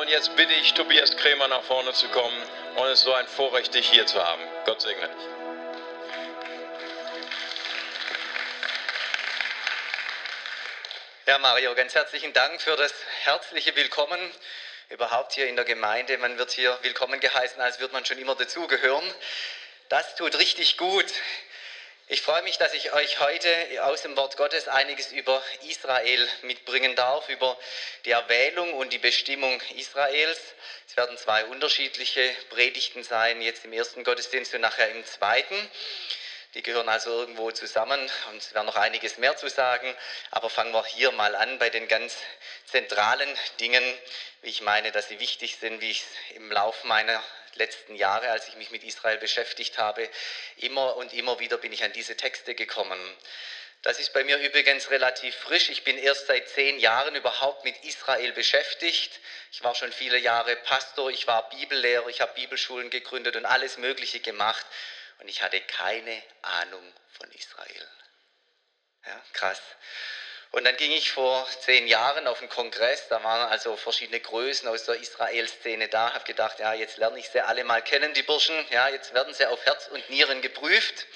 Und jetzt bitte ich Tobias Krämer nach vorne zu kommen. Und es so ein Vorrecht, dich hier zu haben. Gott segne dich. Ja, Mario, ganz herzlichen Dank für das herzliche Willkommen überhaupt hier in der Gemeinde. Man wird hier willkommen geheißen, als würde man schon immer dazugehören. Das tut richtig gut. Ich freue mich, dass ich euch heute aus dem Wort Gottes einiges über Israel mitbringen darf, über die Erwählung und die Bestimmung Israels. Es werden zwei unterschiedliche Predigten sein, jetzt im ersten Gottesdienst und nachher im zweiten. Die gehören also irgendwo zusammen und es wäre noch einiges mehr zu sagen. Aber fangen wir hier mal an bei den ganz zentralen Dingen, wie ich meine, dass sie wichtig sind, wie ich es im Laufe meiner letzten Jahre, als ich mich mit Israel beschäftigt habe, immer und immer wieder bin ich an diese Texte gekommen. Das ist bei mir übrigens relativ frisch. Ich bin erst seit zehn Jahren überhaupt mit Israel beschäftigt. Ich war schon viele Jahre Pastor, ich war Bibellehrer, ich habe Bibelschulen gegründet und alles Mögliche gemacht. Und ich hatte keine Ahnung von Israel. Ja, krass. Und dann ging ich vor zehn Jahren auf einen Kongress, da waren also verschiedene Größen aus der Israel-Szene da, habe gedacht, ja, jetzt lerne ich sie alle mal kennen, die Burschen, ja, jetzt werden sie auf Herz und Nieren geprüft.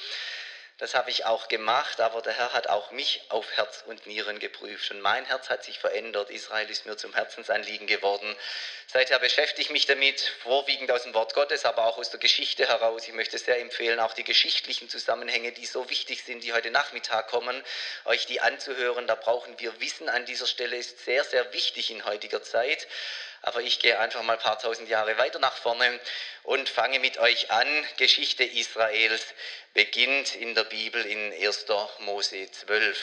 Das habe ich auch gemacht, aber der Herr hat auch mich auf Herz und Nieren geprüft. Und mein Herz hat sich verändert. Israel ist mir zum Herzensanliegen geworden. Seither beschäftige ich mich damit, vorwiegend aus dem Wort Gottes, aber auch aus der Geschichte heraus. Ich möchte sehr empfehlen, auch die geschichtlichen Zusammenhänge, die so wichtig sind, die heute Nachmittag kommen, euch die anzuhören. Da brauchen wir Wissen an dieser Stelle, ist sehr, sehr wichtig in heutiger Zeit. Aber ich gehe einfach mal ein paar tausend Jahre weiter nach vorne und fange mit euch an. Geschichte Israels beginnt in der Bibel in 1. Mose 12.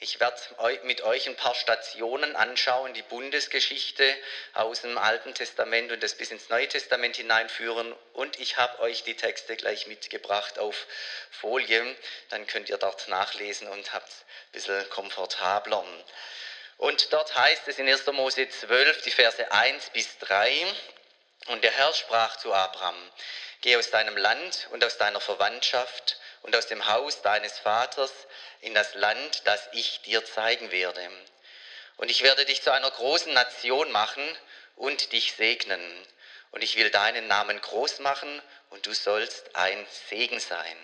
Ich werde mit euch ein paar Stationen anschauen, die Bundesgeschichte aus dem Alten Testament und das bis ins Neue Testament hineinführen. Und ich habe euch die Texte gleich mitgebracht auf Folie. Dann könnt ihr dort nachlesen und habt ein bisschen komfortabler. Und dort heißt es in 1. Mose 12, die Verse 1 bis 3, und der Herr sprach zu Abraham, geh aus deinem Land und aus deiner Verwandtschaft und aus dem Haus deines Vaters in das Land, das ich dir zeigen werde. Und ich werde dich zu einer großen Nation machen und dich segnen. Und ich will deinen Namen groß machen und du sollst ein Segen sein.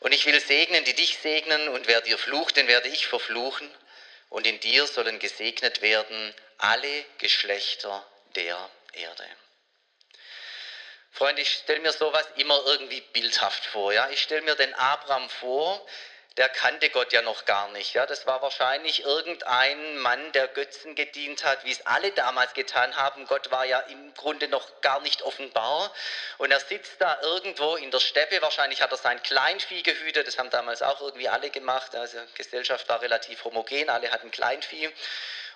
Und ich will segnen, die dich segnen, und wer dir flucht, den werde ich verfluchen und in dir sollen gesegnet werden alle Geschlechter der Erde. Freunde, ich stelle mir sowas immer irgendwie bildhaft vor. Ja? Ich stelle mir den Abraham vor, der kannte Gott ja noch gar nicht. Ja? Das war wahrscheinlich irgendein Mann, der Götzen gedient hat, wie es alle damals getan haben. Gott war ja im Grunde noch gar nicht offenbar. Und er sitzt da irgendwo in der Steppe. Wahrscheinlich hat er sein Kleinvieh gehütet. Das haben damals auch irgendwie alle gemacht. Also Gesellschaft war relativ homogen. Alle hatten Kleinvieh.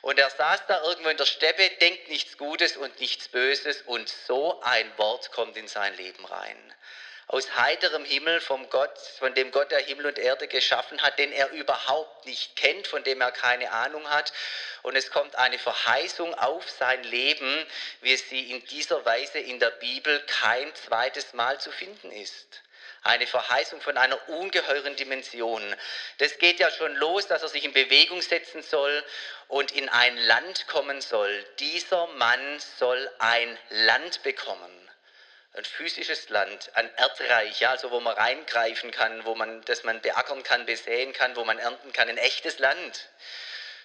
Und er saß da irgendwo in der Steppe, denkt nichts Gutes und nichts Böses. Und so ein Wort kommt in sein Leben rein aus heiterem Himmel vom Gott, von dem Gott der Himmel und Erde geschaffen hat, den er überhaupt nicht kennt, von dem er keine Ahnung hat. Und es kommt eine Verheißung auf sein Leben, wie sie in dieser Weise in der Bibel kein zweites Mal zu finden ist. Eine Verheißung von einer ungeheuren Dimension. Das geht ja schon los, dass er sich in Bewegung setzen soll und in ein Land kommen soll. Dieser Mann soll ein Land bekommen ein physisches Land, ein Erdreich, ja, also wo man reingreifen kann, wo man, das man beackern kann, besäen kann, wo man ernten kann, ein echtes Land.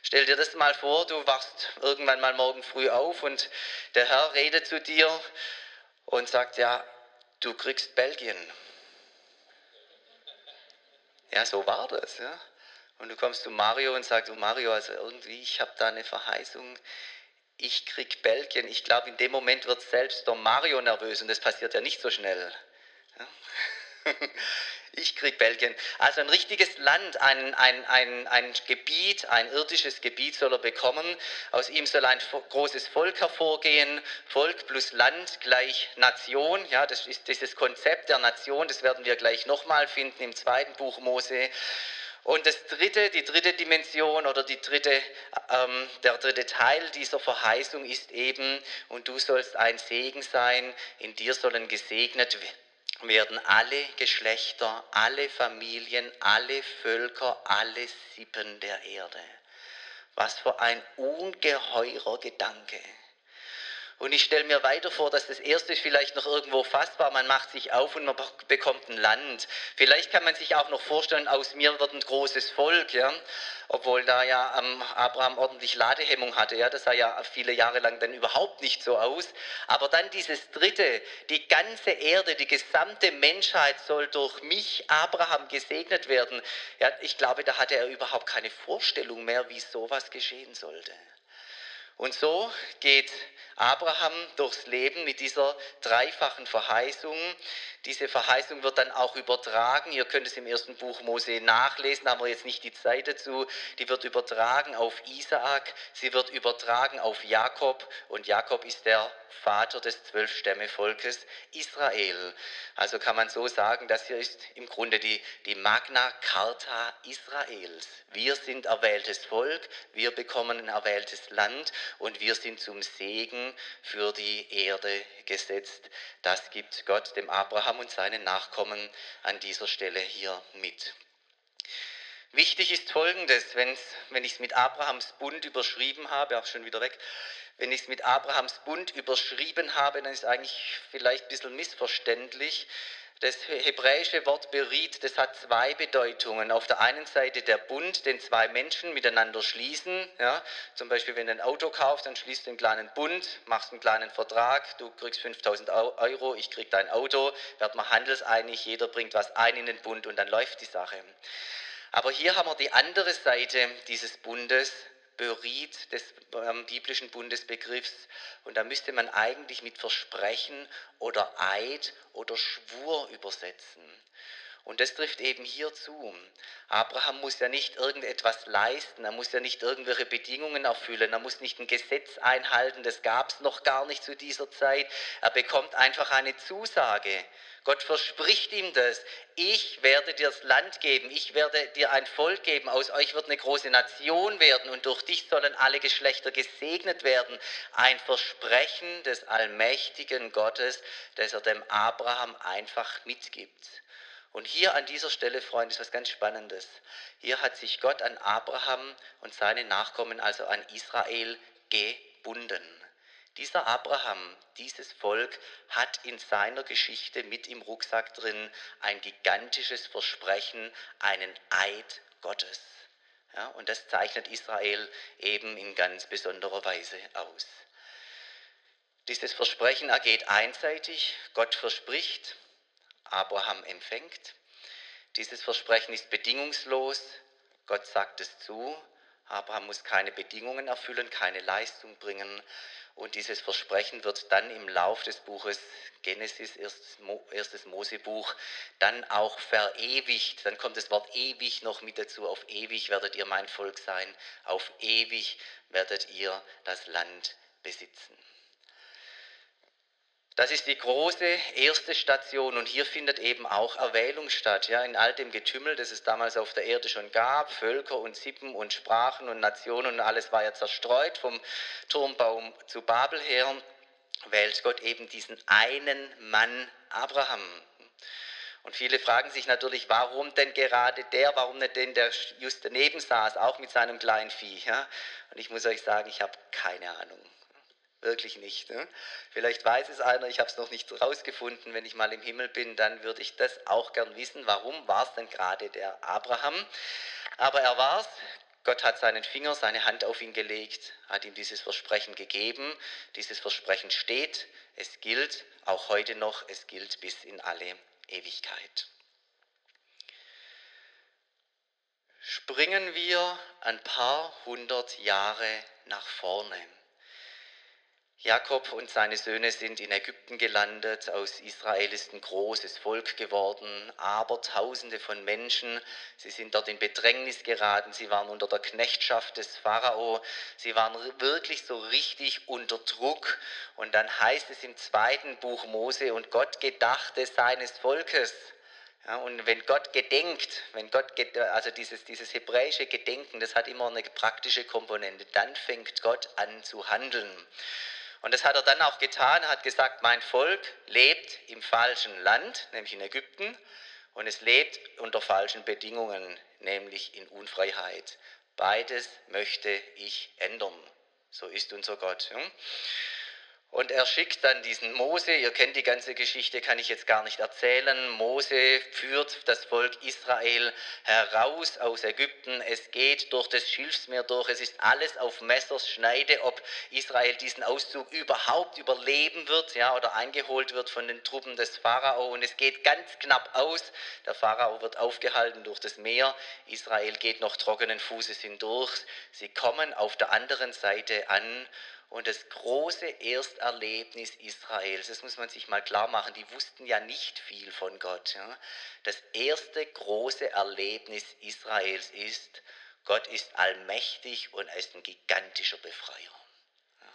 Stell dir das mal vor, du wachst irgendwann mal morgen früh auf und der Herr redet zu dir und sagt, ja, du kriegst Belgien. Ja, so war das. Ja. Und du kommst zu Mario und sagst, du Mario, also irgendwie, ich habe da eine Verheißung, ich krieg Belgien. Ich glaube, in dem Moment wird selbst der Mario nervös und das passiert ja nicht so schnell. Ja? Ich krieg Belgien. Also ein richtiges Land, ein, ein, ein, ein Gebiet, ein irdisches Gebiet soll er bekommen. Aus ihm soll ein großes Volk hervorgehen. Volk plus Land gleich Nation. Ja, das ist dieses Konzept der Nation. Das werden wir gleich nochmal finden im zweiten Buch Mose. Und das dritte, die dritte Dimension oder die dritte, ähm, der dritte Teil dieser Verheißung ist eben, und du sollst ein Segen sein, in dir sollen gesegnet werden alle Geschlechter, alle Familien, alle Völker, alle Sippen der Erde. Was für ein ungeheurer Gedanke. Und ich stelle mir weiter vor, dass das erste ist vielleicht noch irgendwo fassbar. Man macht sich auf und man bekommt ein Land. Vielleicht kann man sich auch noch vorstellen, aus mir wird ein großes Volk, ja. Obwohl da ja Abraham ordentlich Ladehemmung hatte, ja. Das sah ja viele Jahre lang dann überhaupt nicht so aus. Aber dann dieses dritte, die ganze Erde, die gesamte Menschheit soll durch mich, Abraham, gesegnet werden. Ja, ich glaube, da hatte er überhaupt keine Vorstellung mehr, wie sowas geschehen sollte. Und so geht Abraham durchs Leben mit dieser dreifachen Verheißung. Diese Verheißung wird dann auch übertragen. Ihr könnt es im ersten Buch Mose nachlesen, haben wir jetzt nicht die Zeit dazu. Die wird übertragen auf Isaak, sie wird übertragen auf Jakob und Jakob ist der Vater des Zwölfstämmevolkes Israel. Also kann man so sagen, das hier ist im Grunde die, die Magna Carta Israels. Wir sind erwähltes Volk, wir bekommen ein erwähltes Land und wir sind zum Segen für die Erde gesetzt. Das gibt Gott dem Abraham und seinen Nachkommen an dieser Stelle hier mit. Wichtig ist Folgendes, wenn ich es mit Abrahams Bund überschrieben habe, auch schon wieder weg, wenn ich es mit Abrahams Bund überschrieben habe, dann ist eigentlich vielleicht ein bisschen missverständlich. Das hebräische Wort Berit, das hat zwei Bedeutungen. Auf der einen Seite der Bund, den zwei Menschen miteinander schließen. Ja, zum Beispiel, wenn du ein Auto kaufst, dann schließt du einen kleinen Bund, machst einen kleinen Vertrag, du kriegst 5000 Euro, ich krieg dein Auto, wird man handelseinig, jeder bringt was ein in den Bund und dann läuft die Sache. Aber hier haben wir die andere Seite dieses Bundes, Berit des ähm, biblischen Bundesbegriffs. Und da müsste man eigentlich mit Versprechen oder Eid oder Schwur übersetzen. Und das trifft eben hier zu. Abraham muss ja nicht irgendetwas leisten, er muss ja nicht irgendwelche Bedingungen erfüllen, er muss nicht ein Gesetz einhalten, das gab es noch gar nicht zu dieser Zeit. Er bekommt einfach eine Zusage. Gott verspricht ihm das. Ich werde dir das Land geben, ich werde dir ein Volk geben, aus euch wird eine große Nation werden und durch dich sollen alle Geschlechter gesegnet werden. Ein Versprechen des allmächtigen Gottes, das er dem Abraham einfach mitgibt. Und hier an dieser Stelle, Freunde, ist was ganz Spannendes. Hier hat sich Gott an Abraham und seine Nachkommen, also an Israel, gebunden. Dieser Abraham, dieses Volk hat in seiner Geschichte mit im Rucksack drin ein gigantisches Versprechen, einen Eid Gottes. Ja, und das zeichnet Israel eben in ganz besonderer Weise aus. Dieses Versprechen ergeht einseitig. Gott verspricht, Abraham empfängt. Dieses Versprechen ist bedingungslos. Gott sagt es zu. Abraham muss keine Bedingungen erfüllen, keine Leistung bringen. Und dieses Versprechen wird dann im Lauf des Buches Genesis, erstes Mosebuch, dann auch verewigt. Dann kommt das Wort ewig noch mit dazu. Auf ewig werdet ihr mein Volk sein. Auf ewig werdet ihr das Land besitzen. Das ist die große erste Station und hier findet eben auch Erwählung statt. Ja, in all dem Getümmel, das es damals auf der Erde schon gab, Völker und Sippen und Sprachen und Nationen und alles war ja zerstreut vom Turmbaum zu Babel her, wählt Gott eben diesen einen Mann Abraham. Und viele fragen sich natürlich, warum denn gerade der, warum nicht den, der just daneben saß, auch mit seinem kleinen Vieh. Ja? Und ich muss euch sagen, ich habe keine Ahnung. Wirklich nicht. Ne? Vielleicht weiß es einer, ich habe es noch nicht rausgefunden. Wenn ich mal im Himmel bin, dann würde ich das auch gern wissen. Warum war es denn gerade der Abraham? Aber er war es. Gott hat seinen Finger, seine Hand auf ihn gelegt, hat ihm dieses Versprechen gegeben. Dieses Versprechen steht, es gilt auch heute noch, es gilt bis in alle Ewigkeit. Springen wir ein paar hundert Jahre nach vorne. Jakob und seine Söhne sind in Ägypten gelandet, aus Israel ist ein großes Volk geworden, aber tausende von Menschen, sie sind dort in Bedrängnis geraten, sie waren unter der Knechtschaft des Pharao, sie waren wirklich so richtig unter Druck. Und dann heißt es im zweiten Buch Mose, und Gott gedachte seines Volkes. Ja, und wenn Gott gedenkt, wenn Gott, also dieses, dieses hebräische Gedenken, das hat immer eine praktische Komponente, dann fängt Gott an zu handeln. Und das hat er dann auch getan. Er hat gesagt, mein Volk lebt im falschen Land, nämlich in Ägypten, und es lebt unter falschen Bedingungen, nämlich in Unfreiheit. Beides möchte ich ändern. So ist unser Gott. Und er schickt dann diesen Mose, ihr kennt die ganze Geschichte, kann ich jetzt gar nicht erzählen. Mose führt das Volk Israel heraus aus Ägypten. Es geht durch das Schilfsmeer durch. Es ist alles auf Messers Schneide, ob Israel diesen Auszug überhaupt überleben wird ja, oder eingeholt wird von den Truppen des Pharao. Und es geht ganz knapp aus. Der Pharao wird aufgehalten durch das Meer. Israel geht noch trockenen Fußes hindurch. Sie kommen auf der anderen Seite an und das große Ersterlebnis Israels, das muss man sich mal klar machen, die wussten ja nicht viel von Gott. Ja. Das erste große Erlebnis Israels ist, Gott ist allmächtig und er ist ein gigantischer Befreier. Ja.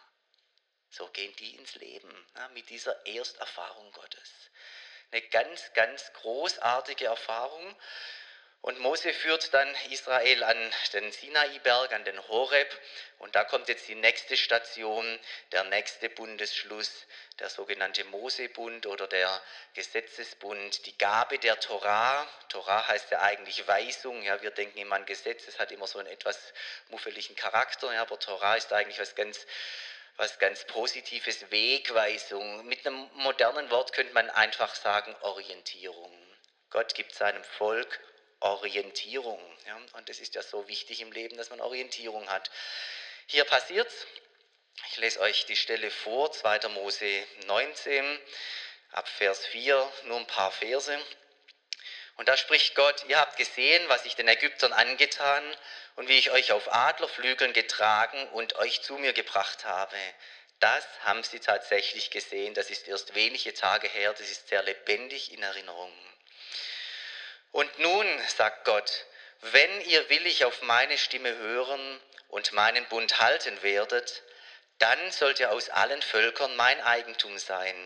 So gehen die ins Leben ja, mit dieser Ersterfahrung Gottes. Eine ganz, ganz großartige Erfahrung. Und Mose führt dann Israel an den Sinai-Berg, an den Horeb. Und da kommt jetzt die nächste Station, der nächste Bundesschluss, der sogenannte Mosebund oder der Gesetzesbund, die Gabe der Torah. Torah heißt ja eigentlich Weisung. Ja, wir denken immer an Gesetz, es hat immer so einen etwas muffeligen Charakter. Ja, aber Torah ist eigentlich was ganz was ganz Positives, Wegweisung. Mit einem modernen Wort könnte man einfach sagen Orientierung. Gott gibt seinem Volk Orientierung. Ja? Und es ist ja so wichtig im Leben, dass man Orientierung hat. Hier passiert es. Ich lese euch die Stelle vor, 2. Mose 19, ab Vers 4, nur ein paar Verse. Und da spricht Gott, ihr habt gesehen, was ich den Ägyptern angetan und wie ich euch auf Adlerflügeln getragen und euch zu mir gebracht habe. Das haben sie tatsächlich gesehen, das ist erst wenige Tage her, das ist sehr lebendig in Erinnerung. Und nun, sagt Gott, wenn ihr willig auf meine Stimme hören und meinen Bund halten werdet, dann sollt ihr aus allen Völkern mein Eigentum sein,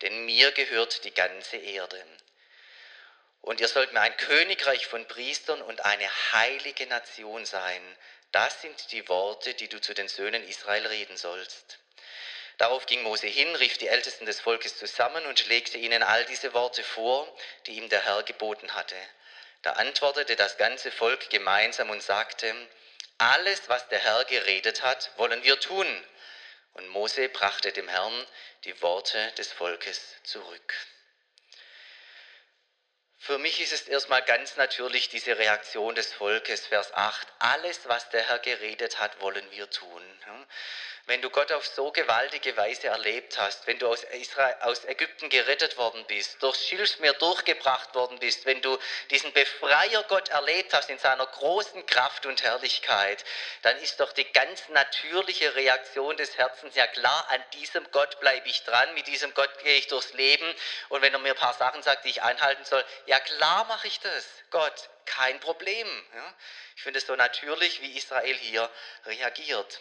denn mir gehört die ganze Erde. Und ihr sollt mir ein Königreich von Priestern und eine heilige Nation sein. Das sind die Worte, die du zu den Söhnen Israel reden sollst. Darauf ging Mose hin, rief die Ältesten des Volkes zusammen und legte ihnen all diese Worte vor, die ihm der Herr geboten hatte. Da antwortete das ganze Volk gemeinsam und sagte, alles, was der Herr geredet hat, wollen wir tun. Und Mose brachte dem Herrn die Worte des Volkes zurück. Für mich ist es erstmal ganz natürlich diese Reaktion des Volkes, Vers 8. Alles, was der Herr geredet hat, wollen wir tun wenn du Gott auf so gewaltige Weise erlebt hast, wenn du aus, Israel, aus Ägypten gerettet worden bist, durchs Schilfsmeer durchgebracht worden bist, wenn du diesen Befreier Gott erlebt hast in seiner großen Kraft und Herrlichkeit, dann ist doch die ganz natürliche Reaktion des Herzens, ja klar, an diesem Gott bleibe ich dran, mit diesem Gott gehe ich durchs Leben und wenn er mir ein paar Sachen sagt, die ich einhalten soll, ja klar mache ich das, Gott, kein Problem. Ja? Ich finde es so natürlich, wie Israel hier reagiert.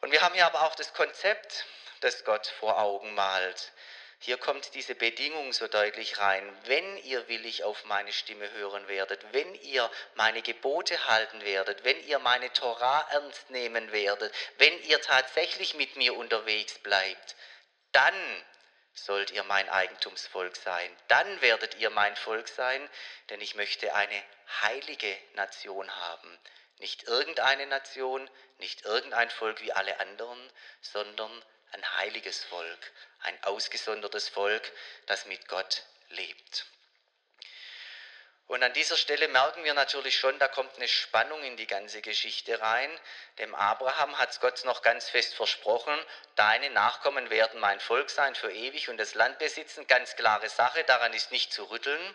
Und wir haben hier aber auch das Konzept, das Gott vor Augen malt. Hier kommt diese Bedingung so deutlich rein. Wenn ihr willig auf meine Stimme hören werdet, wenn ihr meine Gebote halten werdet, wenn ihr meine Torah ernst nehmen werdet, wenn ihr tatsächlich mit mir unterwegs bleibt, dann sollt ihr mein Eigentumsvolk sein. Dann werdet ihr mein Volk sein, denn ich möchte eine heilige Nation haben. Nicht irgendeine Nation, nicht irgendein Volk wie alle anderen, sondern ein heiliges Volk, ein ausgesondertes Volk, das mit Gott lebt. Und an dieser Stelle merken wir natürlich schon, da kommt eine Spannung in die ganze Geschichte rein. Dem Abraham hat Gott noch ganz fest versprochen, deine Nachkommen werden mein Volk sein für ewig und das Land besitzen. Ganz klare Sache, daran ist nicht zu rütteln.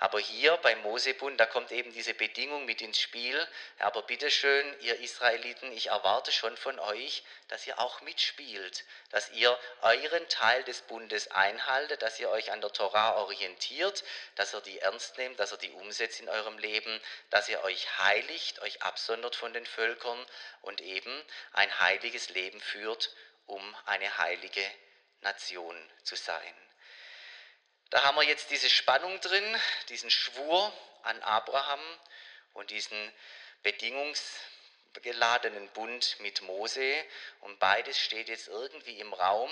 Aber hier beim Mosebund, da kommt eben diese Bedingung mit ins Spiel. Aber bitteschön, ihr Israeliten, ich erwarte schon von euch, dass ihr auch mitspielt, dass ihr euren Teil des Bundes einhaltet, dass ihr euch an der Torah orientiert, dass ihr die ernst nehmt, dass ihr die umsetzt in eurem Leben, dass ihr euch heiligt, euch absondert von den Völkern und eben ein heiliges Leben führt, um eine heilige Nation zu sein. Da haben wir jetzt diese Spannung drin, diesen Schwur an Abraham und diesen Bedingungs, geladenen Bund mit Mose und beides steht jetzt irgendwie im Raum.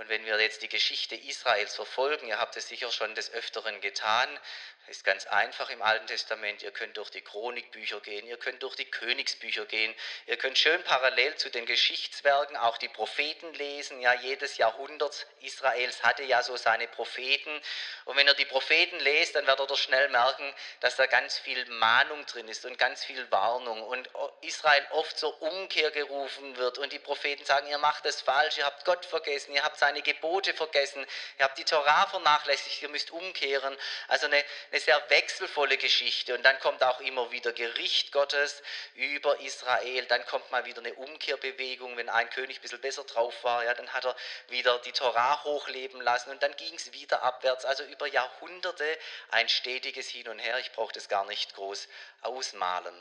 Und wenn wir jetzt die Geschichte Israels verfolgen, ihr habt es sicher schon des Öfteren getan, ist ganz einfach im Alten Testament. Ihr könnt durch die Chronikbücher gehen, ihr könnt durch die Königsbücher gehen, ihr könnt schön parallel zu den Geschichtswerken auch die Propheten lesen. Ja, jedes Jahrhundert Israels hatte ja so seine Propheten. Und wenn ihr die Propheten lest, dann werdet ihr schnell merken, dass da ganz viel Mahnung drin ist und ganz viel Warnung. Und Israel oft zur Umkehr gerufen wird. Und die Propheten sagen, ihr macht es falsch, ihr habt Gott vergessen, ihr habt seine Gebote vergessen, ihr habt die Torah vernachlässigt, ihr müsst umkehren. Also eine, eine sehr wechselvolle Geschichte. Und dann kommt auch immer wieder Gericht Gottes über Israel. Dann kommt mal wieder eine Umkehrbewegung. Wenn ein König ein bisschen besser drauf war, ja, dann hat er wieder die Torah hochleben lassen. Und dann ging es wieder abwärts. Also über Jahrhunderte ein stetiges Hin und Her. Ich brauche das gar nicht groß ausmalen.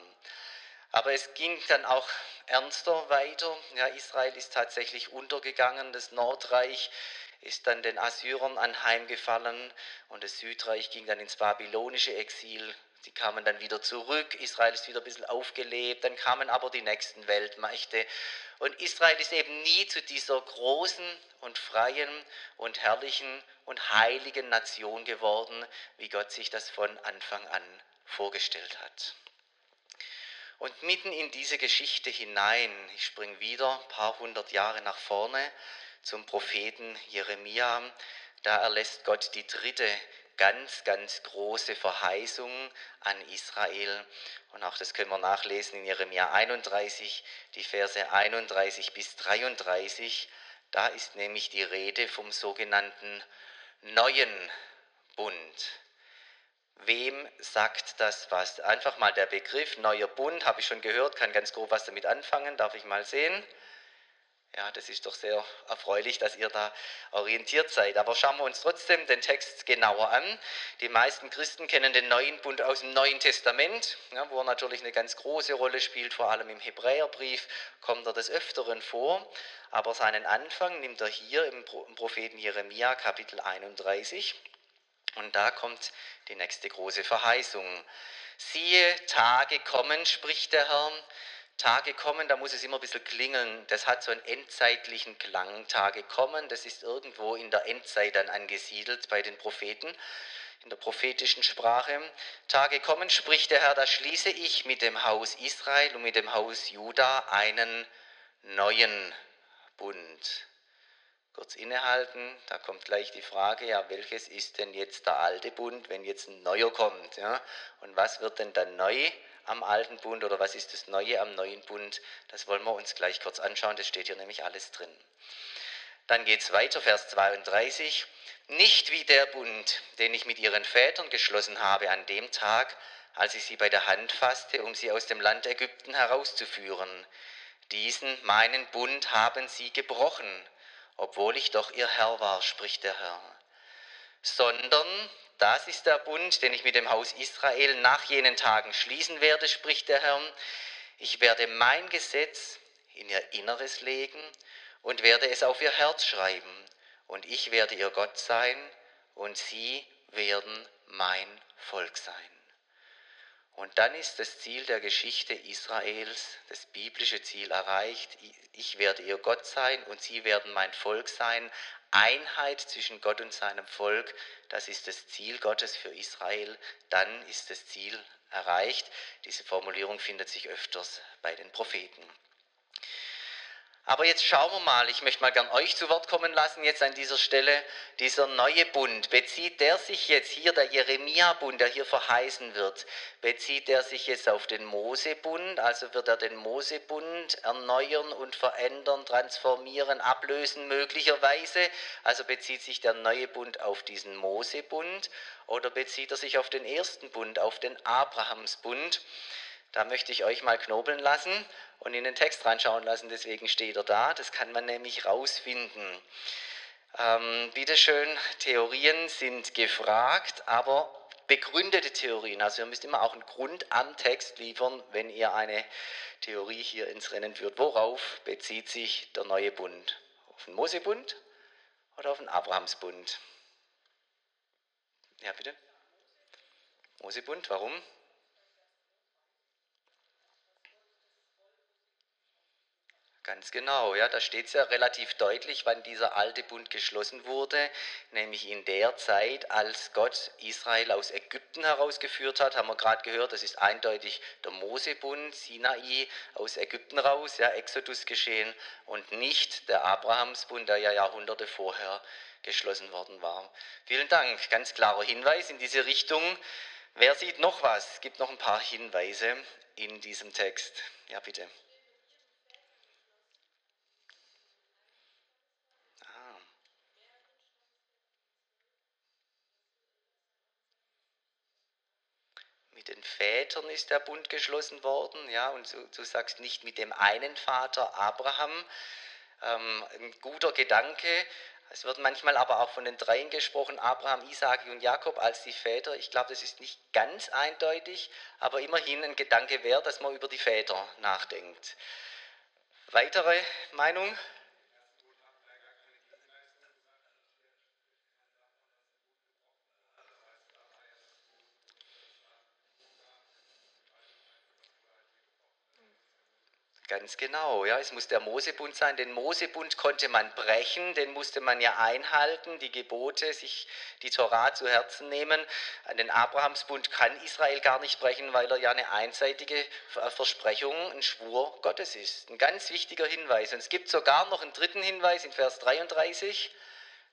Aber es ging dann auch ernster weiter. Ja, Israel ist tatsächlich untergegangen. Das Nordreich ist dann den Assyrern anheimgefallen und das Südreich ging dann ins babylonische Exil. Sie kamen dann wieder zurück, Israel ist wieder ein bisschen aufgelebt, dann kamen aber die nächsten Weltmächte. Und Israel ist eben nie zu dieser großen und freien und herrlichen und heiligen Nation geworden, wie Gott sich das von Anfang an vorgestellt hat. Und mitten in diese Geschichte hinein, ich springe wieder ein paar hundert Jahre nach vorne, zum Propheten Jeremia. Da erlässt Gott die dritte ganz, ganz große Verheißung an Israel. Und auch das können wir nachlesen in Jeremia 31, die Verse 31 bis 33. Da ist nämlich die Rede vom sogenannten neuen Bund. Wem sagt das was? Einfach mal der Begriff neuer Bund, habe ich schon gehört, kann ganz grob was damit anfangen, darf ich mal sehen. Ja, das ist doch sehr erfreulich, dass ihr da orientiert seid. Aber schauen wir uns trotzdem den Text genauer an. Die meisten Christen kennen den neuen Bund aus dem Neuen Testament, ja, wo er natürlich eine ganz große Rolle spielt, vor allem im Hebräerbrief kommt er des Öfteren vor. Aber seinen Anfang nimmt er hier im Propheten Jeremia Kapitel 31. Und da kommt die nächste große Verheißung. Siehe, Tage kommen, spricht der Herr, Tage kommen, da muss es immer ein bisschen klingeln. Das hat so einen endzeitlichen Klang. Tage kommen, das ist irgendwo in der Endzeit dann angesiedelt bei den Propheten, in der prophetischen Sprache. Tage kommen, spricht der Herr, da schließe ich mit dem Haus Israel und mit dem Haus Juda einen neuen Bund. Kurz innehalten, da kommt gleich die Frage, ja, welches ist denn jetzt der alte Bund, wenn jetzt ein neuer kommt? Ja? Und was wird denn dann neu? am alten Bund oder was ist das Neue am neuen Bund? Das wollen wir uns gleich kurz anschauen, das steht hier nämlich alles drin. Dann geht es weiter, Vers 32. Nicht wie der Bund, den ich mit ihren Vätern geschlossen habe an dem Tag, als ich sie bei der Hand fasste, um sie aus dem Land Ägypten herauszuführen. Diesen meinen Bund haben sie gebrochen, obwohl ich doch ihr Herr war, spricht der Herr. Sondern das ist der Bund, den ich mit dem Haus Israel nach jenen Tagen schließen werde, spricht der Herr. Ich werde mein Gesetz in ihr Inneres legen und werde es auf ihr Herz schreiben. Und ich werde ihr Gott sein und sie werden mein Volk sein. Und dann ist das Ziel der Geschichte Israels, das biblische Ziel erreicht. Ich werde ihr Gott sein und sie werden mein Volk sein. Einheit zwischen Gott und seinem Volk, das ist das Ziel Gottes für Israel, dann ist das Ziel erreicht. Diese Formulierung findet sich öfters bei den Propheten. Aber jetzt schauen wir mal, ich möchte mal gern euch zu Wort kommen lassen jetzt an dieser Stelle. Dieser neue Bund, bezieht der sich jetzt hier, der Jeremia-Bund, der hier verheißen wird, bezieht der sich jetzt auf den Mosebund, also wird er den Mosebund erneuern und verändern, transformieren, ablösen möglicherweise, also bezieht sich der neue Bund auf diesen Mosebund oder bezieht er sich auf den ersten Bund, auf den Abrahamsbund? Da möchte ich euch mal knobeln lassen und in den Text reinschauen lassen, deswegen steht er da. Das kann man nämlich rausfinden. Ähm, bitteschön, Theorien sind gefragt, aber begründete Theorien. Also ihr müsst immer auch einen Grund am Text liefern, wenn ihr eine Theorie hier ins Rennen führt. Worauf bezieht sich der neue Bund? Auf den Mosebund oder auf den Abrahamsbund? Ja, bitte? Mosebund, warum? Ganz genau, ja, da steht es ja relativ deutlich, wann dieser alte Bund geschlossen wurde, nämlich in der Zeit, als Gott Israel aus Ägypten herausgeführt hat, haben wir gerade gehört, das ist eindeutig der Mosebund, Sinai aus Ägypten raus, ja, Exodus geschehen und nicht der Abrahamsbund, der ja Jahrhunderte vorher geschlossen worden war. Vielen Dank, ganz klarer Hinweis in diese Richtung. Wer sieht noch was? Es gibt noch ein paar Hinweise in diesem Text. Ja, bitte. Mit den Vätern ist der Bund geschlossen worden, ja, und du, du sagst nicht mit dem einen Vater Abraham. Ähm, ein guter Gedanke. Es wird manchmal aber auch von den dreien gesprochen, Abraham, Isaac und Jakob als die Väter. Ich glaube, das ist nicht ganz eindeutig, aber immerhin ein Gedanke wert, dass man über die Väter nachdenkt. Weitere Meinung? Ganz genau, ja, es muss der Mosebund sein. Den Mosebund konnte man brechen, den musste man ja einhalten, die Gebote, sich die Torah zu Herzen nehmen. Den Abrahamsbund kann Israel gar nicht brechen, weil er ja eine einseitige Versprechung, ein Schwur Gottes ist. Ein ganz wichtiger Hinweis. Und es gibt sogar noch einen dritten Hinweis in Vers 33.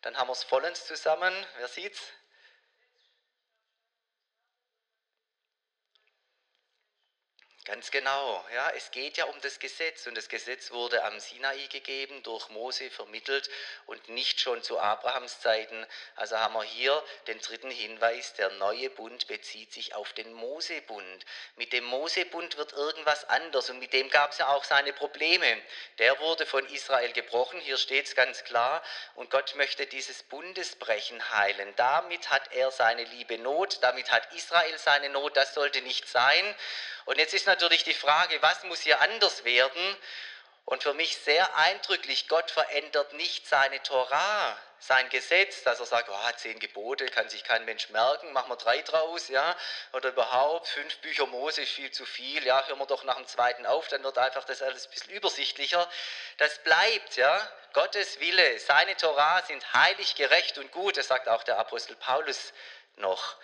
Dann haben wir es vollends zusammen. Wer sieht's? Ganz genau, ja, es geht ja um das Gesetz und das Gesetz wurde am Sinai gegeben, durch Mose vermittelt und nicht schon zu Abrahams Zeiten. Also haben wir hier den dritten Hinweis, der neue Bund bezieht sich auf den Mosebund. Mit dem Mosebund wird irgendwas anders und mit dem gab es ja auch seine Probleme. Der wurde von Israel gebrochen, hier steht es ganz klar, und Gott möchte dieses Bundesbrechen heilen. Damit hat er seine liebe Not, damit hat Israel seine Not, das sollte nicht sein. Und jetzt ist natürlich die Frage, was muss hier anders werden? Und für mich sehr eindrücklich, Gott verändert nicht seine Torah, sein Gesetz, dass er sagt, oh, zehn Gebote kann sich kein Mensch merken, machen wir drei draus, ja, oder überhaupt fünf Bücher Mose ist viel zu viel, ja, hören wir doch nach dem zweiten auf, dann wird einfach das alles ein bisschen übersichtlicher. Das bleibt, ja, Gottes Wille, seine Torah sind heilig, gerecht und gut, das sagt auch der Apostel Paulus noch.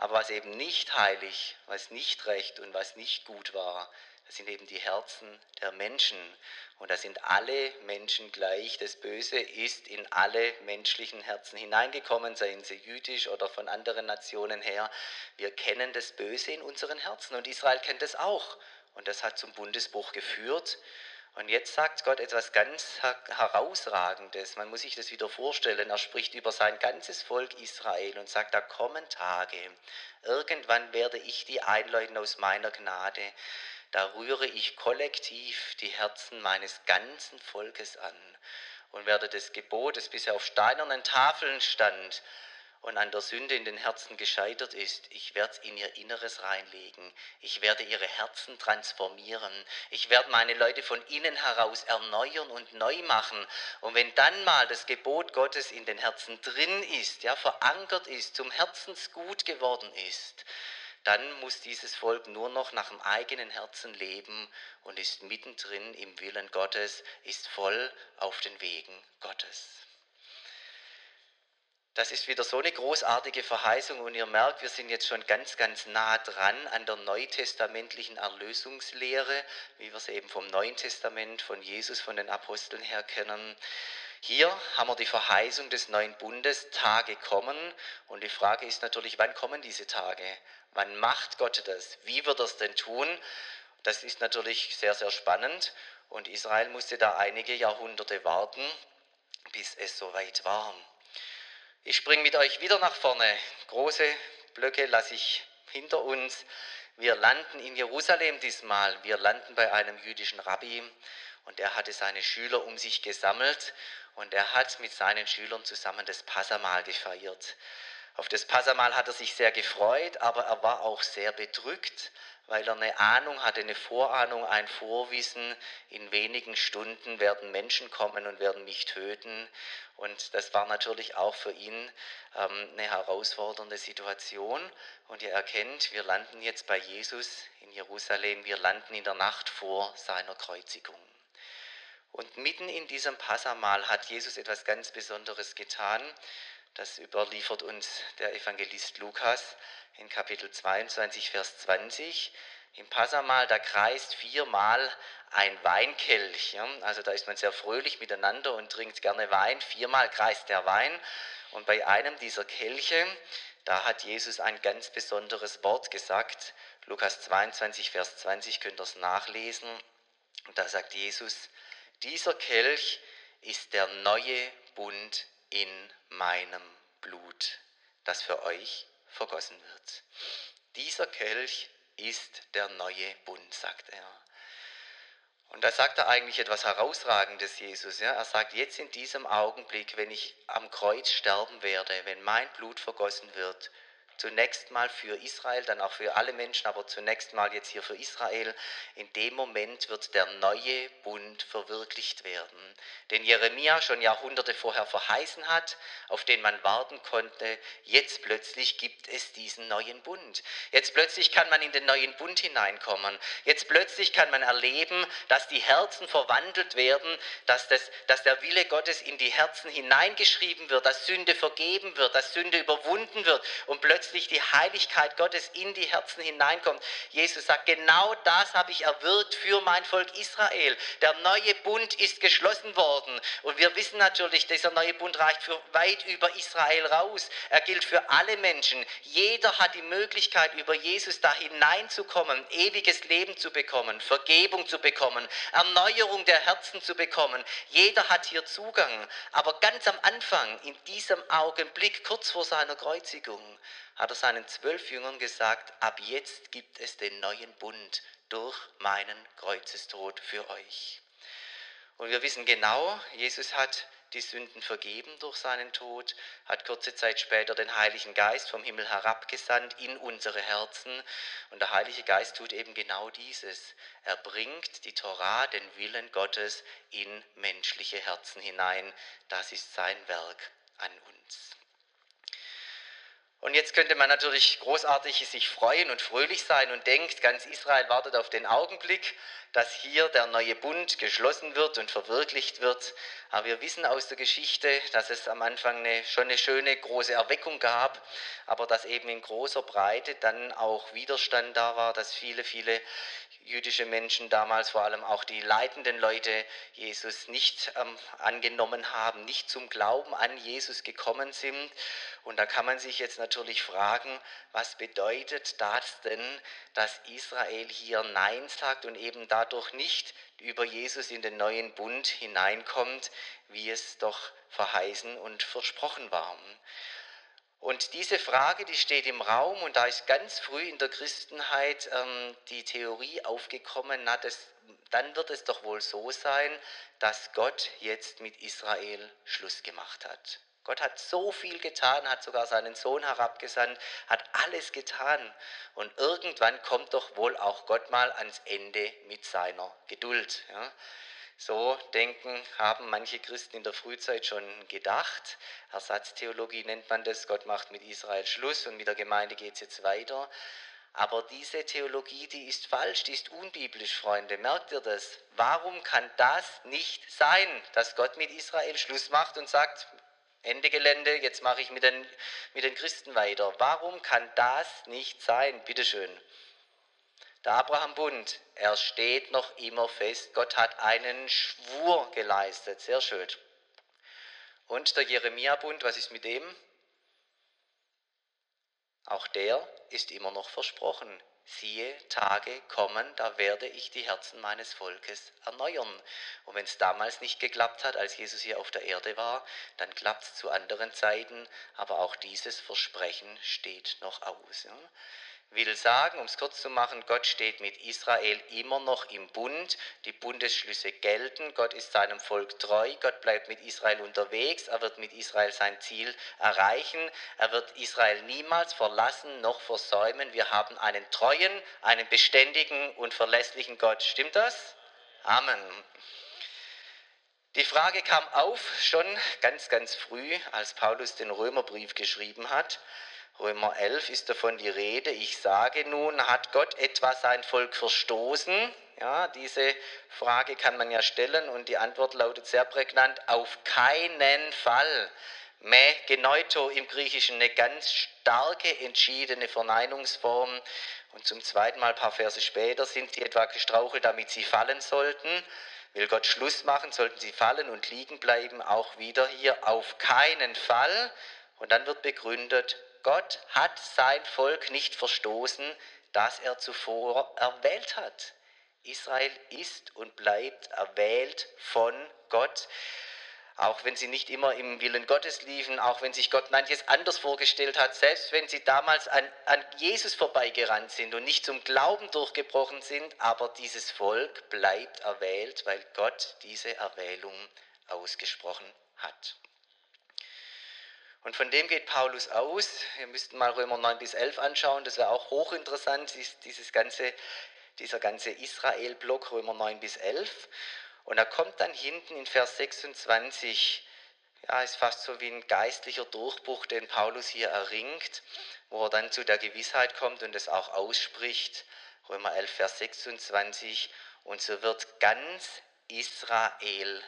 Aber was eben nicht heilig, was nicht recht und was nicht gut war, das sind eben die Herzen der Menschen. Und da sind alle Menschen gleich. Das Böse ist in alle menschlichen Herzen hineingekommen, seien sie jüdisch oder von anderen Nationen her. Wir kennen das Böse in unseren Herzen und Israel kennt es auch. Und das hat zum Bundesbruch geführt. Und jetzt sagt Gott etwas ganz Herausragendes. Man muss sich das wieder vorstellen. Er spricht über sein ganzes Volk Israel und sagt, da kommen Tage. Irgendwann werde ich die einläuten aus meiner Gnade. Da rühre ich kollektiv die Herzen meines ganzen Volkes an und werde das Gebot, das bisher auf steinernen Tafeln stand, und an der Sünde in den Herzen gescheitert ist, ich werde in ihr Inneres reinlegen. Ich werde ihre Herzen transformieren. Ich werde meine Leute von innen heraus erneuern und neu machen. Und wenn dann mal das Gebot Gottes in den Herzen drin ist, ja, verankert ist, zum Herzensgut geworden ist, dann muss dieses Volk nur noch nach dem eigenen Herzen leben und ist mittendrin im Willen Gottes, ist voll auf den Wegen Gottes. Das ist wieder so eine großartige Verheißung und ihr merkt, wir sind jetzt schon ganz, ganz nah dran an der neutestamentlichen Erlösungslehre, wie wir es eben vom Neuen Testament, von Jesus, von den Aposteln her kennen. Hier haben wir die Verheißung des neuen Bundes, Tage kommen. Und die Frage ist natürlich, wann kommen diese Tage? Wann macht Gott das? Wie wird er es denn tun? Das ist natürlich sehr, sehr spannend. Und Israel musste da einige Jahrhunderte warten, bis es soweit war. Ich springe mit euch wieder nach vorne. Große Blöcke lasse ich hinter uns. Wir landen in Jerusalem diesmal. Wir landen bei einem jüdischen Rabbi und er hatte seine Schüler um sich gesammelt und er hat mit seinen Schülern zusammen das Passamal gefeiert. Auf das Passamal hat er sich sehr gefreut, aber er war auch sehr bedrückt, weil er eine Ahnung hatte, eine Vorahnung, ein Vorwissen, in wenigen Stunden werden Menschen kommen und werden mich töten. Und das war natürlich auch für ihn ähm, eine herausfordernde Situation. Und ihr erkennt, wir landen jetzt bei Jesus in Jerusalem, wir landen in der Nacht vor seiner Kreuzigung. Und mitten in diesem Passamal hat Jesus etwas ganz Besonderes getan. Das überliefert uns der Evangelist Lukas in Kapitel 22, Vers 20. Im Passamal, da kreist viermal ein Weinkelch. Ja? Also da ist man sehr fröhlich miteinander und trinkt gerne Wein. Viermal kreist der Wein. Und bei einem dieser Kelche, da hat Jesus ein ganz besonderes Wort gesagt. Lukas 22, Vers 20 könnt ihr es nachlesen. Und da sagt Jesus, dieser Kelch ist der neue Bund in meinem Blut, das für euch vergossen wird. Dieser Kelch ist der neue Bund, sagt er. Und da sagt er eigentlich etwas Herausragendes, Jesus. Ja? Er sagt, jetzt in diesem Augenblick, wenn ich am Kreuz sterben werde, wenn mein Blut vergossen wird, Zunächst mal für Israel, dann auch für alle Menschen, aber zunächst mal jetzt hier für Israel. In dem Moment wird der neue Bund verwirklicht werden, den Jeremia schon Jahrhunderte vorher verheißen hat, auf den man warten konnte. Jetzt plötzlich gibt es diesen neuen Bund. Jetzt plötzlich kann man in den neuen Bund hineinkommen. Jetzt plötzlich kann man erleben, dass die Herzen verwandelt werden, dass, das, dass der Wille Gottes in die Herzen hineingeschrieben wird, dass Sünde vergeben wird, dass Sünde überwunden wird und plötzlich plötzlich die Heiligkeit Gottes in die Herzen hineinkommt. Jesus sagt, genau das habe ich erwirkt für mein Volk Israel. Der neue Bund ist geschlossen worden. Und wir wissen natürlich, dieser neue Bund reicht für weit über Israel raus. Er gilt für alle Menschen. Jeder hat die Möglichkeit, über Jesus da hineinzukommen, ewiges Leben zu bekommen, Vergebung zu bekommen, Erneuerung der Herzen zu bekommen. Jeder hat hier Zugang. Aber ganz am Anfang, in diesem Augenblick, kurz vor seiner Kreuzigung, hat er seinen zwölf Jüngern gesagt, ab jetzt gibt es den neuen Bund durch meinen Kreuzestod für euch. Und wir wissen genau, Jesus hat die Sünden vergeben durch seinen Tod, hat kurze Zeit später den Heiligen Geist vom Himmel herabgesandt in unsere Herzen. Und der Heilige Geist tut eben genau dieses. Er bringt die Torah, den Willen Gottes, in menschliche Herzen hinein. Das ist sein Werk an uns. Und jetzt könnte man natürlich großartig sich freuen und fröhlich sein und denkt, ganz Israel wartet auf den Augenblick, dass hier der neue Bund geschlossen wird und verwirklicht wird. Aber wir wissen aus der Geschichte, dass es am Anfang eine, schon eine schöne große Erweckung gab, aber dass eben in großer Breite dann auch Widerstand da war, dass viele, viele jüdische Menschen damals, vor allem auch die leitenden Leute, Jesus nicht ähm, angenommen haben, nicht zum Glauben an Jesus gekommen sind. Und da kann man sich jetzt natürlich fragen, was bedeutet das denn, dass Israel hier Nein sagt und eben dadurch nicht über Jesus in den neuen Bund hineinkommt, wie es doch verheißen und versprochen war. Und diese Frage, die steht im Raum und da ist ganz früh in der Christenheit ähm, die Theorie aufgekommen, na, das, dann wird es doch wohl so sein, dass Gott jetzt mit Israel Schluss gemacht hat. Gott hat so viel getan, hat sogar seinen Sohn herabgesandt, hat alles getan. Und irgendwann kommt doch wohl auch Gott mal ans Ende mit seiner Geduld. Ja. So denken, haben manche Christen in der Frühzeit schon gedacht. Ersatztheologie nennt man das. Gott macht mit Israel Schluss und mit der Gemeinde geht es jetzt weiter. Aber diese Theologie, die ist falsch, die ist unbiblisch, Freunde. Merkt ihr das? Warum kann das nicht sein, dass Gott mit Israel Schluss macht und sagt, Ende Gelände, jetzt mache ich mit den, mit den Christen weiter. Warum kann das nicht sein? Bitteschön. Der Abraham-Bund, er steht noch immer fest. Gott hat einen Schwur geleistet. Sehr schön. Und der Jeremia-Bund, was ist mit dem? Auch der ist immer noch versprochen. Siehe, Tage kommen, da werde ich die Herzen meines Volkes erneuern. Und wenn es damals nicht geklappt hat, als Jesus hier auf der Erde war, dann klappt es zu anderen Zeiten. Aber auch dieses Versprechen steht noch aus. Ja? Will sagen, um es kurz zu machen, Gott steht mit Israel immer noch im Bund, die Bundesschlüsse gelten, Gott ist seinem Volk treu, Gott bleibt mit Israel unterwegs, er wird mit Israel sein Ziel erreichen, er wird Israel niemals verlassen noch versäumen. Wir haben einen treuen, einen beständigen und verlässlichen Gott. Stimmt das? Amen. Die Frage kam auf schon ganz, ganz früh, als Paulus den Römerbrief geschrieben hat. Römer 11 ist davon die Rede. Ich sage nun, hat Gott etwa sein Volk verstoßen? Ja, diese Frage kann man ja stellen und die Antwort lautet sehr prägnant, auf keinen Fall. Me genoito im Griechischen eine ganz starke, entschiedene Verneinungsform. Und zum zweiten Mal, ein paar Verse später, sind sie etwa gestrauchelt, damit sie fallen sollten. Will Gott Schluss machen, sollten sie fallen und liegen bleiben, auch wieder hier auf keinen Fall. Und dann wird begründet, Gott hat sein Volk nicht verstoßen, das er zuvor erwählt hat. Israel ist und bleibt erwählt von Gott. Auch wenn sie nicht immer im Willen Gottes liefen, auch wenn sich Gott manches anders vorgestellt hat, selbst wenn sie damals an, an Jesus vorbeigerannt sind und nicht zum Glauben durchgebrochen sind, aber dieses Volk bleibt erwählt, weil Gott diese Erwählung ausgesprochen hat. Und von dem geht Paulus aus. Wir müssten mal Römer 9 bis 11 anschauen, das wäre auch hochinteressant, dieses ganze, dieser ganze Israel-Block, Römer 9 bis 11. Und er kommt dann hinten in Vers 26, ja, ist fast so wie ein geistlicher Durchbruch, den Paulus hier erringt, wo er dann zu der Gewissheit kommt und es auch ausspricht. Römer 11, Vers 26. Und so wird ganz Israel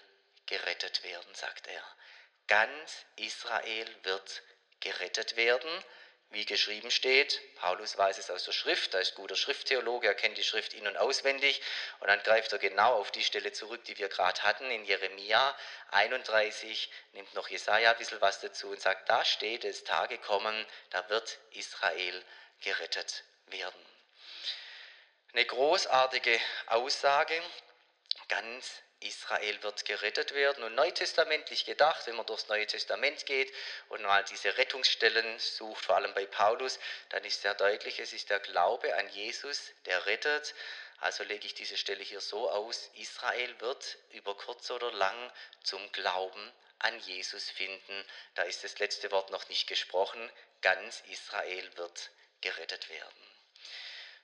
gerettet werden, sagt er. Ganz Israel wird gerettet werden, wie geschrieben steht. Paulus weiß es aus der Schrift, er ist guter Schrifttheologe, er kennt die Schrift in- und auswendig. Und dann greift er genau auf die Stelle zurück, die wir gerade hatten, in Jeremia 31, nimmt noch Jesaja ein bisschen was dazu und sagt, da steht es, Tage kommen, da wird Israel gerettet werden. Eine großartige Aussage, ganz Israel wird gerettet werden. Und neutestamentlich gedacht, wenn man durchs Neue Testament geht und mal diese Rettungsstellen sucht, vor allem bei Paulus, dann ist sehr deutlich, es ist der Glaube an Jesus, der rettet. Also lege ich diese Stelle hier so aus, Israel wird über kurz oder lang zum Glauben an Jesus finden. Da ist das letzte Wort noch nicht gesprochen. Ganz Israel wird gerettet werden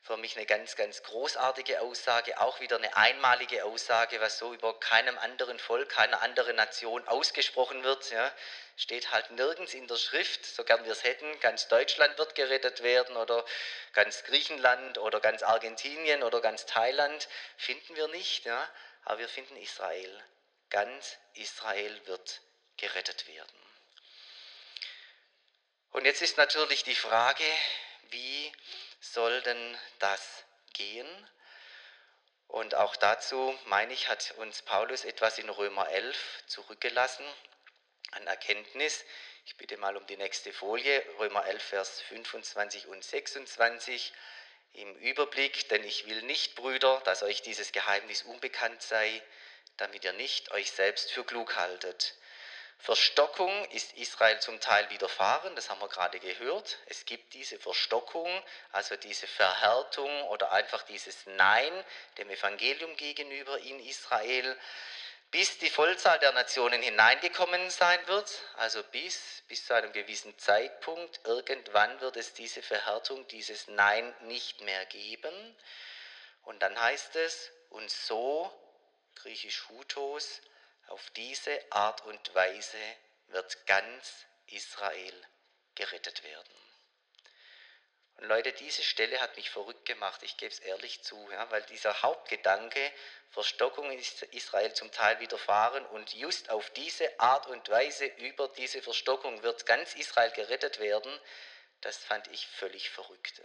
für mich eine ganz, ganz großartige Aussage, auch wieder eine einmalige Aussage, was so über keinem anderen Volk, keiner anderen Nation ausgesprochen wird. Ja. Steht halt nirgends in der Schrift, so gern wir es hätten, ganz Deutschland wird gerettet werden oder ganz Griechenland oder ganz Argentinien oder ganz Thailand, finden wir nicht, ja. aber wir finden Israel. Ganz Israel wird gerettet werden. Und jetzt ist natürlich die Frage, wie soll denn das gehen? Und auch dazu, meine ich, hat uns Paulus etwas in Römer 11 zurückgelassen an Erkenntnis. Ich bitte mal um die nächste Folie, Römer 11, Vers 25 und 26 im Überblick, denn ich will nicht, Brüder, dass euch dieses Geheimnis unbekannt sei, damit ihr nicht euch selbst für klug haltet. Verstockung ist Israel zum Teil widerfahren, das haben wir gerade gehört. Es gibt diese Verstockung, also diese Verhärtung oder einfach dieses Nein dem Evangelium gegenüber in Israel, bis die Vollzahl der Nationen hineingekommen sein wird, also bis, bis zu einem gewissen Zeitpunkt. Irgendwann wird es diese Verhärtung, dieses Nein nicht mehr geben. Und dann heißt es, und so, griechisch Hutos, auf diese Art und Weise wird ganz Israel gerettet werden. Und Leute, diese Stelle hat mich verrückt gemacht, ich gebe es ehrlich zu, ja, weil dieser Hauptgedanke, Verstockung ist Israel zum Teil widerfahren und just auf diese Art und Weise über diese Verstockung wird ganz Israel gerettet werden, das fand ich völlig verrückt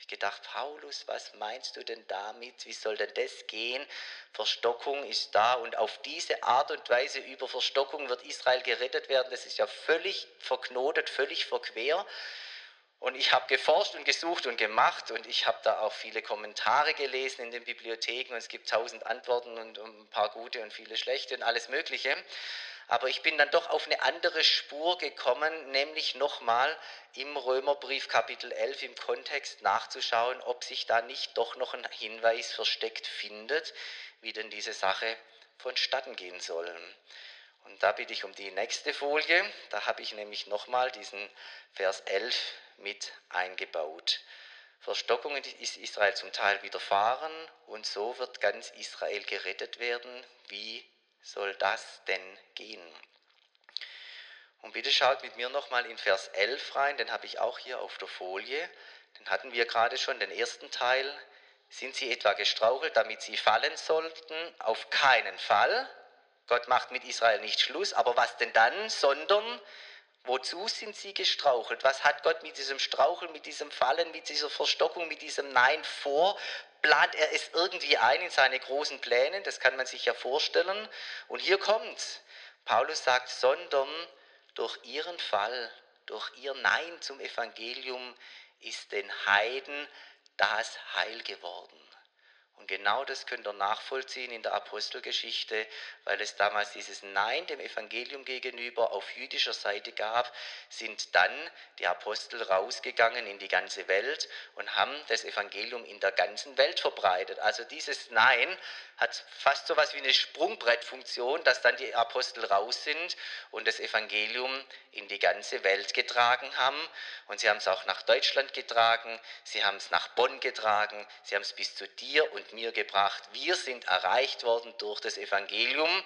ich gedacht, Paulus, was meinst du denn damit? Wie soll denn das gehen? Verstockung ist da und auf diese Art und Weise über Verstockung wird Israel gerettet werden. Das ist ja völlig verknotet, völlig verquer. Und ich habe geforscht und gesucht und gemacht und ich habe da auch viele Kommentare gelesen in den Bibliotheken und es gibt tausend Antworten und ein paar gute und viele schlechte und alles Mögliche. Aber ich bin dann doch auf eine andere Spur gekommen, nämlich nochmal im Römerbrief Kapitel 11 im Kontext nachzuschauen, ob sich da nicht doch noch ein Hinweis versteckt findet, wie denn diese Sache vonstatten gehen soll. Und da bitte ich um die nächste Folie. Da habe ich nämlich nochmal diesen Vers 11 mit eingebaut. Verstockungen ist Israel zum Teil widerfahren und so wird ganz Israel gerettet werden, wie soll das denn gehen? Und bitte schaut mit mir nochmal in Vers 11 rein, den habe ich auch hier auf der Folie. Den hatten wir gerade schon, den ersten Teil. Sind sie etwa gestrauchelt, damit sie fallen sollten? Auf keinen Fall. Gott macht mit Israel nicht Schluss, aber was denn dann? Sondern wozu sind sie gestrauchelt? Was hat Gott mit diesem Straucheln, mit diesem Fallen, mit dieser Verstockung, mit diesem Nein vor? Plant er es irgendwie ein in seine großen Pläne? Das kann man sich ja vorstellen. Und hier kommt's. Paulus sagt, sondern durch ihren Fall, durch ihr Nein zum Evangelium ist den Heiden das Heil geworden. Und genau das könnt ihr nachvollziehen in der Apostelgeschichte, weil es damals dieses Nein dem Evangelium gegenüber auf jüdischer Seite gab, sind dann die Apostel rausgegangen in die ganze Welt und haben das Evangelium in der ganzen Welt verbreitet. Also dieses Nein hat fast so etwas wie eine Sprungbrettfunktion, dass dann die Apostel raus sind und das Evangelium in die ganze Welt getragen haben. Und sie haben es auch nach Deutschland getragen, sie haben es nach Bonn getragen, sie haben es bis zu dir und mir gebracht. Wir sind erreicht worden durch das Evangelium.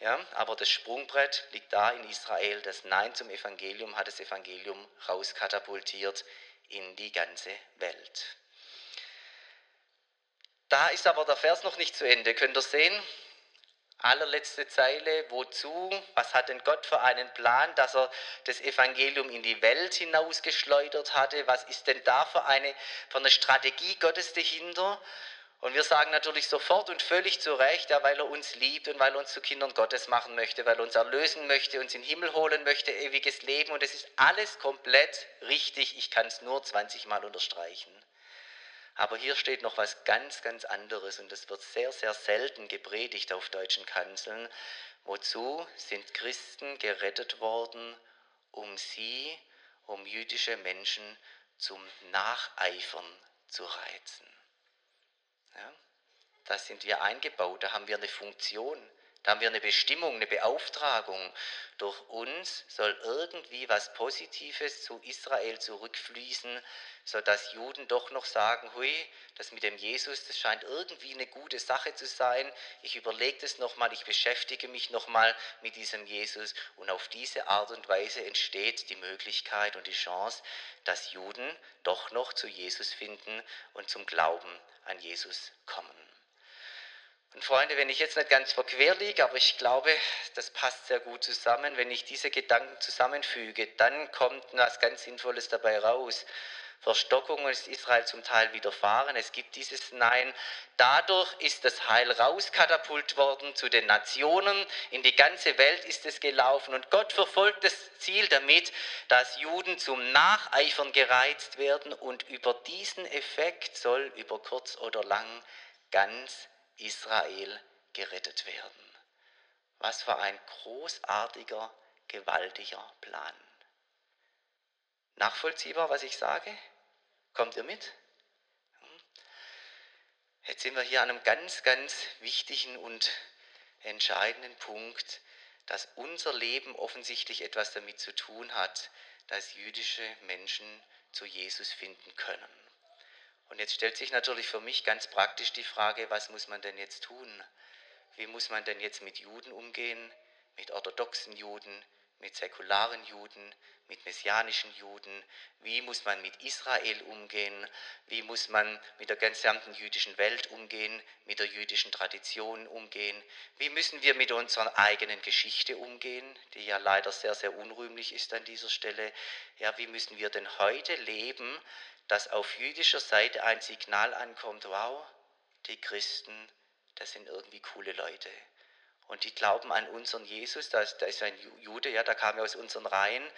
Ja, aber das Sprungbrett liegt da in Israel. Das Nein zum Evangelium hat das Evangelium rauskatapultiert in die ganze Welt. Da ist aber der Vers noch nicht zu Ende. Könnt ihr sehen? Allerletzte Zeile, wozu? Was hat denn Gott für einen Plan, dass er das Evangelium in die Welt hinausgeschleudert hatte? Was ist denn da für eine, für eine Strategie Gottes dahinter? Und wir sagen natürlich sofort und völlig zu Recht, ja, weil er uns liebt und weil er uns zu Kindern Gottes machen möchte, weil er uns erlösen möchte, uns in den Himmel holen möchte, ewiges Leben. Und es ist alles komplett richtig. Ich kann es nur 20 Mal unterstreichen. Aber hier steht noch was ganz, ganz anderes und das wird sehr, sehr selten gepredigt auf deutschen Kanzeln. Wozu sind Christen gerettet worden? Um sie, um jüdische Menschen zum Nacheifern zu reizen. Da sind wir eingebaut, da haben wir eine Funktion, da haben wir eine Bestimmung, eine Beauftragung. Durch uns soll irgendwie was Positives zu Israel zurückfließen, sodass Juden doch noch sagen, hui, das mit dem Jesus, das scheint irgendwie eine gute Sache zu sein. Ich überlege das nochmal, ich beschäftige mich nochmal mit diesem Jesus. Und auf diese Art und Weise entsteht die Möglichkeit und die Chance, dass Juden doch noch zu Jesus finden und zum Glauben an Jesus kommen. Und Freunde, wenn ich jetzt nicht ganz verquer liege, aber ich glaube, das passt sehr gut zusammen, wenn ich diese Gedanken zusammenfüge, dann kommt was ganz Sinnvolles dabei raus. Verstockung ist Israel zum Teil widerfahren. Es gibt dieses Nein. Dadurch ist das Heil rauskatapult worden zu den Nationen. In die ganze Welt ist es gelaufen. Und Gott verfolgt das Ziel damit, dass Juden zum Nacheifern gereizt werden. Und über diesen Effekt soll über kurz oder lang ganz Israel gerettet werden. Was für ein großartiger, gewaltiger Plan. Nachvollziehbar, was ich sage? Kommt ihr mit? Jetzt sind wir hier an einem ganz, ganz wichtigen und entscheidenden Punkt, dass unser Leben offensichtlich etwas damit zu tun hat, dass jüdische Menschen zu Jesus finden können. Und jetzt stellt sich natürlich für mich ganz praktisch die Frage, was muss man denn jetzt tun? Wie muss man denn jetzt mit Juden umgehen, mit orthodoxen Juden, mit säkularen Juden, mit messianischen Juden? Wie muss man mit Israel umgehen? Wie muss man mit der gesamten jüdischen Welt umgehen, mit der jüdischen Tradition umgehen? Wie müssen wir mit unserer eigenen Geschichte umgehen, die ja leider sehr, sehr unrühmlich ist an dieser Stelle? Ja, wie müssen wir denn heute leben, dass auf jüdischer Seite ein Signal ankommt, wow, die Christen, das sind irgendwie coole Leute. Und die glauben an unseren Jesus, da ist, da ein Jude, ja, da kam er aus unseren Reihen.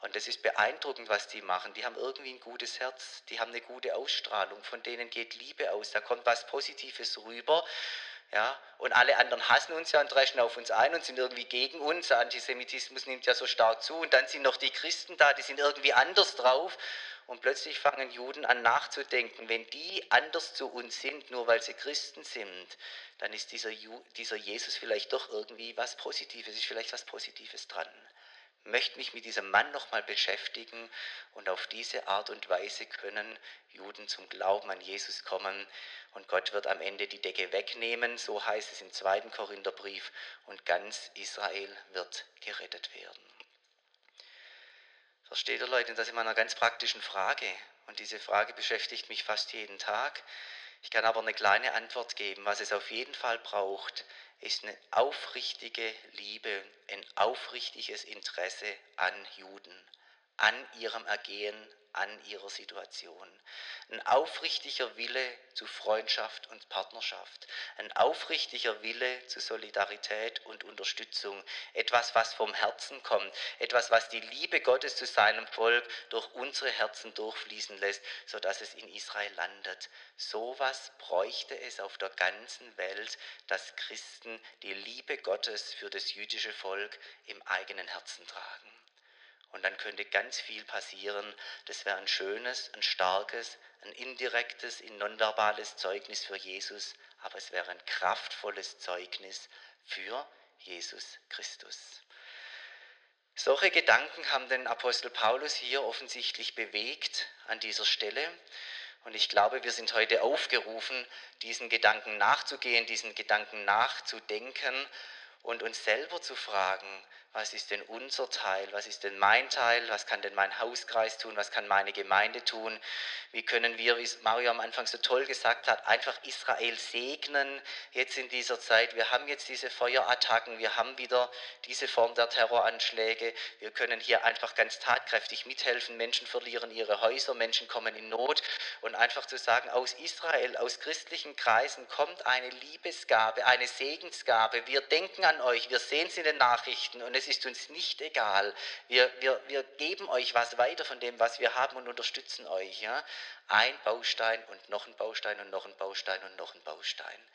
Und das ist beeindruckend, was die machen. Die haben irgendwie ein gutes Herz, die haben eine gute Ausstrahlung, von denen geht Liebe aus, da kommt was Positives rüber. Ja, und alle anderen hassen uns ja und dreschen auf uns ein und sind irgendwie gegen uns. Der Antisemitismus nimmt ja so stark zu. Und dann sind noch die Christen da, die sind irgendwie anders drauf. Und plötzlich fangen Juden an nachzudenken, wenn die anders zu uns sind, nur weil sie Christen sind, dann ist dieser, dieser Jesus vielleicht doch irgendwie was Positives, ist vielleicht was Positives dran. Ich möchte mich mit diesem Mann nochmal beschäftigen und auf diese Art und Weise können Juden zum Glauben an Jesus kommen und Gott wird am Ende die Decke wegnehmen, so heißt es im zweiten Korintherbrief, und ganz Israel wird gerettet werden. Versteht ihr Leute, das ist immer einer ganz praktischen Frage. Und diese Frage beschäftigt mich fast jeden Tag. Ich kann aber eine kleine Antwort geben. Was es auf jeden Fall braucht, ist eine aufrichtige Liebe, ein aufrichtiges Interesse an Juden, an ihrem Ergehen, an ihrer Situation. Ein aufrichtiger Wille zu Freundschaft und Partnerschaft. Ein aufrichtiger Wille zu Solidarität und Unterstützung. Etwas, was vom Herzen kommt. Etwas, was die Liebe Gottes zu seinem Volk durch unsere Herzen durchfließen lässt, sodass es in Israel landet. Sowas bräuchte es auf der ganzen Welt, dass Christen die Liebe Gottes für das jüdische Volk im eigenen Herzen tragen. Und dann könnte ganz viel passieren. Das wäre ein schönes, ein starkes, ein indirektes, ein nonverbales Zeugnis für Jesus, aber es wäre ein kraftvolles Zeugnis für Jesus Christus. Solche Gedanken haben den Apostel Paulus hier offensichtlich bewegt an dieser Stelle. Und ich glaube, wir sind heute aufgerufen, diesen Gedanken nachzugehen, diesen Gedanken nachzudenken und uns selber zu fragen, was ist denn unser Teil, was ist denn mein Teil, was kann denn mein Hauskreis tun, was kann meine Gemeinde tun, wie können wir, wie Mario am Anfang so toll gesagt hat, einfach Israel segnen jetzt in dieser Zeit. Wir haben jetzt diese Feuerattacken, wir haben wieder diese Form der Terroranschläge, wir können hier einfach ganz tatkräftig mithelfen, Menschen verlieren ihre Häuser, Menschen kommen in Not. Und einfach zu sagen, aus Israel, aus christlichen Kreisen kommt eine Liebesgabe, eine Segensgabe, wir denken an euch, wir sehen es in den Nachrichten. Und es es ist uns nicht egal. Wir, wir, wir geben euch was weiter von dem, was wir haben und unterstützen euch. Ja? Ein Baustein und noch ein Baustein und noch ein Baustein und noch ein Baustein.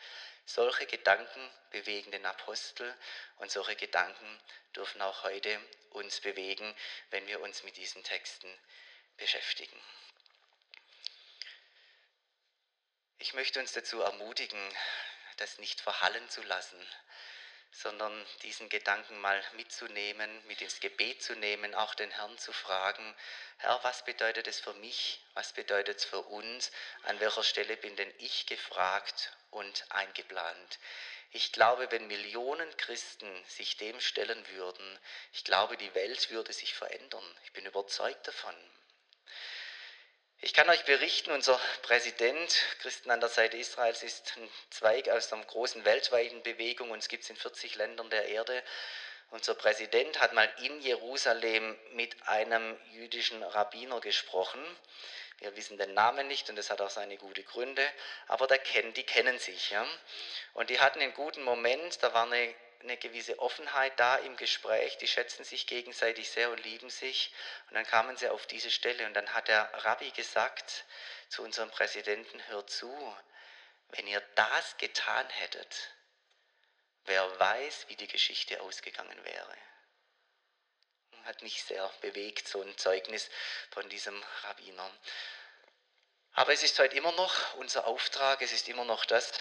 Solche Gedanken bewegen den Apostel und solche Gedanken dürfen auch heute uns bewegen, wenn wir uns mit diesen Texten beschäftigen. Ich möchte uns dazu ermutigen, das nicht verhallen zu lassen, sondern diesen Gedanken mal mitzunehmen, mit ins Gebet zu nehmen, auch den Herrn zu fragen, Herr, was bedeutet es für mich, was bedeutet es für uns, an welcher Stelle bin denn ich gefragt und eingeplant. Ich glaube, wenn Millionen Christen sich dem stellen würden, ich glaube, die Welt würde sich verändern. Ich bin überzeugt davon. Ich kann euch berichten, unser Präsident, Christen an der Seite Israels, ist ein Zweig aus einer großen weltweiten Bewegung, uns gibt es in 40 Ländern der Erde. Unser Präsident hat mal in Jerusalem mit einem jüdischen Rabbiner gesprochen. Wir wissen den Namen nicht und das hat auch seine guten Gründe, aber der kennt, die kennen sich. Ja? Und die hatten einen guten Moment, da war eine eine gewisse Offenheit da im Gespräch, die schätzen sich gegenseitig sehr und lieben sich. Und dann kamen sie auf diese Stelle und dann hat der Rabbi gesagt zu unserem Präsidenten, hör zu, wenn ihr das getan hättet, wer weiß, wie die Geschichte ausgegangen wäre. Hat mich sehr bewegt, so ein Zeugnis von diesem Rabbiner. Aber es ist heute immer noch unser Auftrag, es ist immer noch das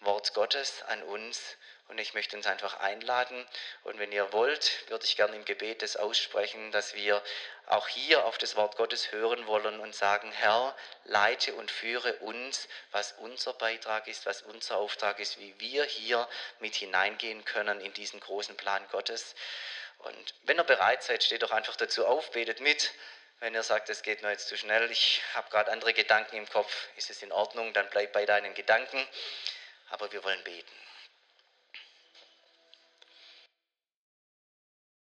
Wort Gottes an uns, und ich möchte uns einfach einladen. Und wenn ihr wollt, würde ich gerne im Gebet das aussprechen, dass wir auch hier auf das Wort Gottes hören wollen und sagen, Herr, leite und führe uns, was unser Beitrag ist, was unser Auftrag ist, wie wir hier mit hineingehen können in diesen großen Plan Gottes. Und wenn ihr bereit seid, steht doch einfach dazu auf, betet mit. Wenn ihr sagt, es geht nur jetzt zu schnell, ich habe gerade andere Gedanken im Kopf, ist es in Ordnung, dann bleib bei deinen Gedanken. Aber wir wollen beten.